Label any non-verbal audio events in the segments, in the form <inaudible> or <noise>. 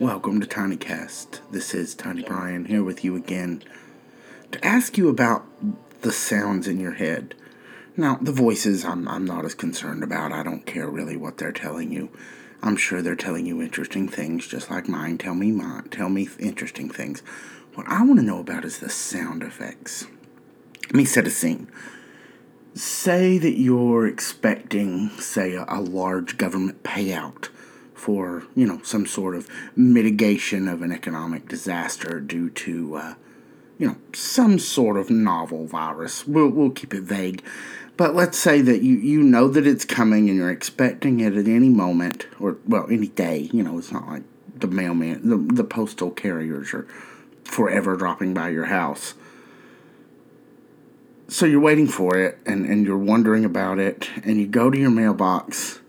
Welcome to TinyCast. This is Tyni Brian here with you again to ask you about the sounds in your head. Now, the voices I'm, I'm not as concerned about. I don't care really what they're telling you. I'm sure they're telling you interesting things, just like mine tell me mine, tell me interesting things. What I want to know about is the sound effects. Let me set a scene. Say that you're expecting, say, a, a large government payout for you know some sort of mitigation of an economic disaster due to uh, you know some sort of novel virus. We'll we'll keep it vague, but let's say that you you know that it's coming and you're expecting it at any moment or well any day. You know it's not like the mailman the the postal carriers are forever dropping by your house. So you're waiting for it and, and you're wondering about it and you go to your mailbox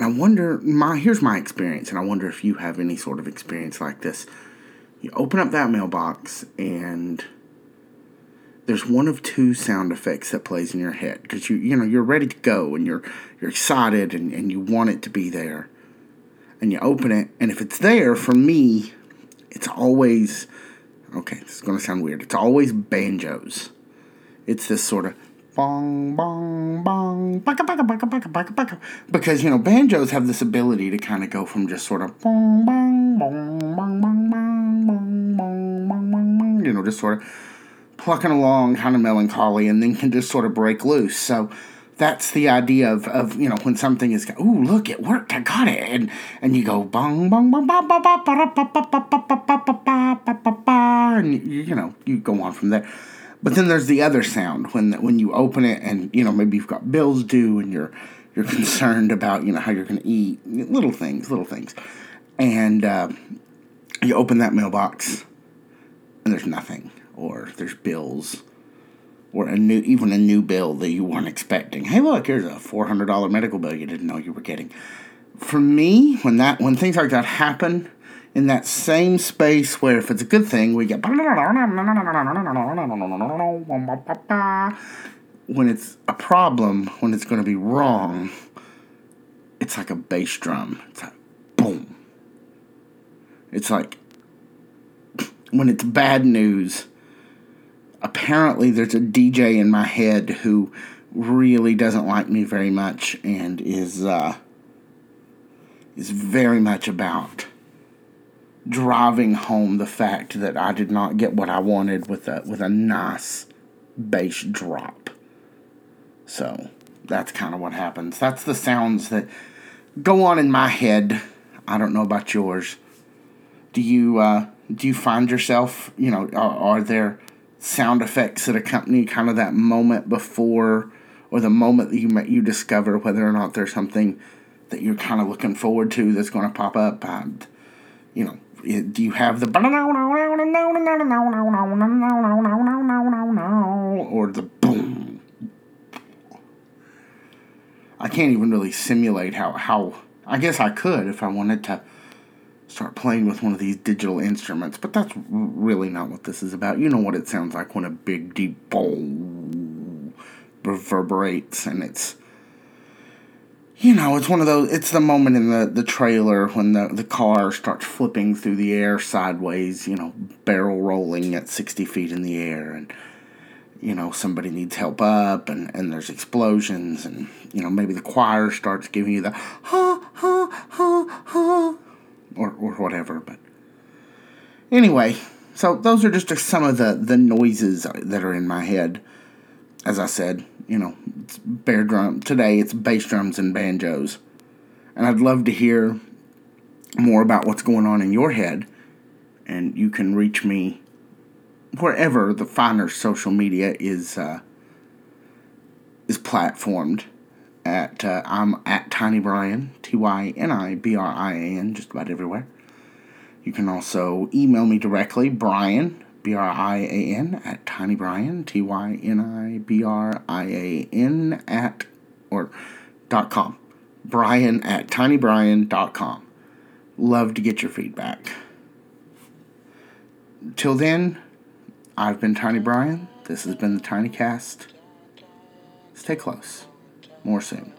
and I wonder, my here's my experience, and I wonder if you have any sort of experience like this. You open up that mailbox, and there's one of two sound effects that plays in your head because you you know you're ready to go and you're you're excited and, and you want it to be there, and you open it, and if it's there, for me, it's always okay. This is gonna sound weird. It's always banjos. It's this sort of bong bong bong baka baka baka baka baka baka because you know banjos have this ability to kind of go from just sort of bong bong bong bong bong bong bong bong bong bong bong you know just sort of plucking along kind of melancholy and then can just sort of break loose so that's the idea of, of you know when something is ooh look it worked I got it and and you go bong bong bong ba ba ba ba ba ba ba ba ba ba ba and you know you go on from there but then there's the other sound when when you open it and you know maybe you've got bills due and you're you're <laughs> concerned about you know how you're going to eat little things, little things, and uh, you open that mailbox and there's nothing or there's bills or a new even a new bill that you weren't expecting. Hey, look, here's a four hundred dollar medical bill you didn't know you were getting. For me, when that when things like that happen in that same space where if it's a good thing, we get when it's a problem, when it's going to be wrong, it's like a bass drum. It's like boom. It's like when it's bad news, apparently there's a DJ in my head who really doesn't like me very much and is uh, is very much about driving home the fact that I did not get what I wanted with a with a nice bass drop. So that's kind of what happens. That's the sounds that go on in my head. I don't know about yours. Do you uh, do you find yourself, you know, are, are there sound effects that accompany kind of that moment before or the moment that you you discover whether or not there's something that you're kind of looking forward to that's going to pop up? You know, do you have the or the boom? I can't even really simulate how how I guess I could if I wanted to start playing with one of these digital instruments, but that's really not what this is about. You know what it sounds like when a big deep boom reverberates and it's you know, it's one of those. It's the moment in the, the trailer when the, the car starts flipping through the air sideways, you know, barrel rolling at 60 feet in the air, and, you know, somebody needs help up, and, and there's explosions, and, you know, maybe the choir starts giving you the ha, ha, ha, ha, or, or whatever. But anyway, so those are just some of the, the noises that are in my head. As I said, you know, it's bear drum. Today it's bass drums and banjos. And I'd love to hear more about what's going on in your head. And you can reach me wherever the finer social media is uh, is platformed. At uh, I'm at Tyni Brian T Y N I B R I A N just about everywhere. You can also email me directly, Brian B R I A N at Tyni Brian, T Y N I B R I A N at or dot com. Brian at tynibrian.com. Love to get your feedback. Till then, I've been Tyni Brian. This has been the Tiny Cast. Stay close. More soon.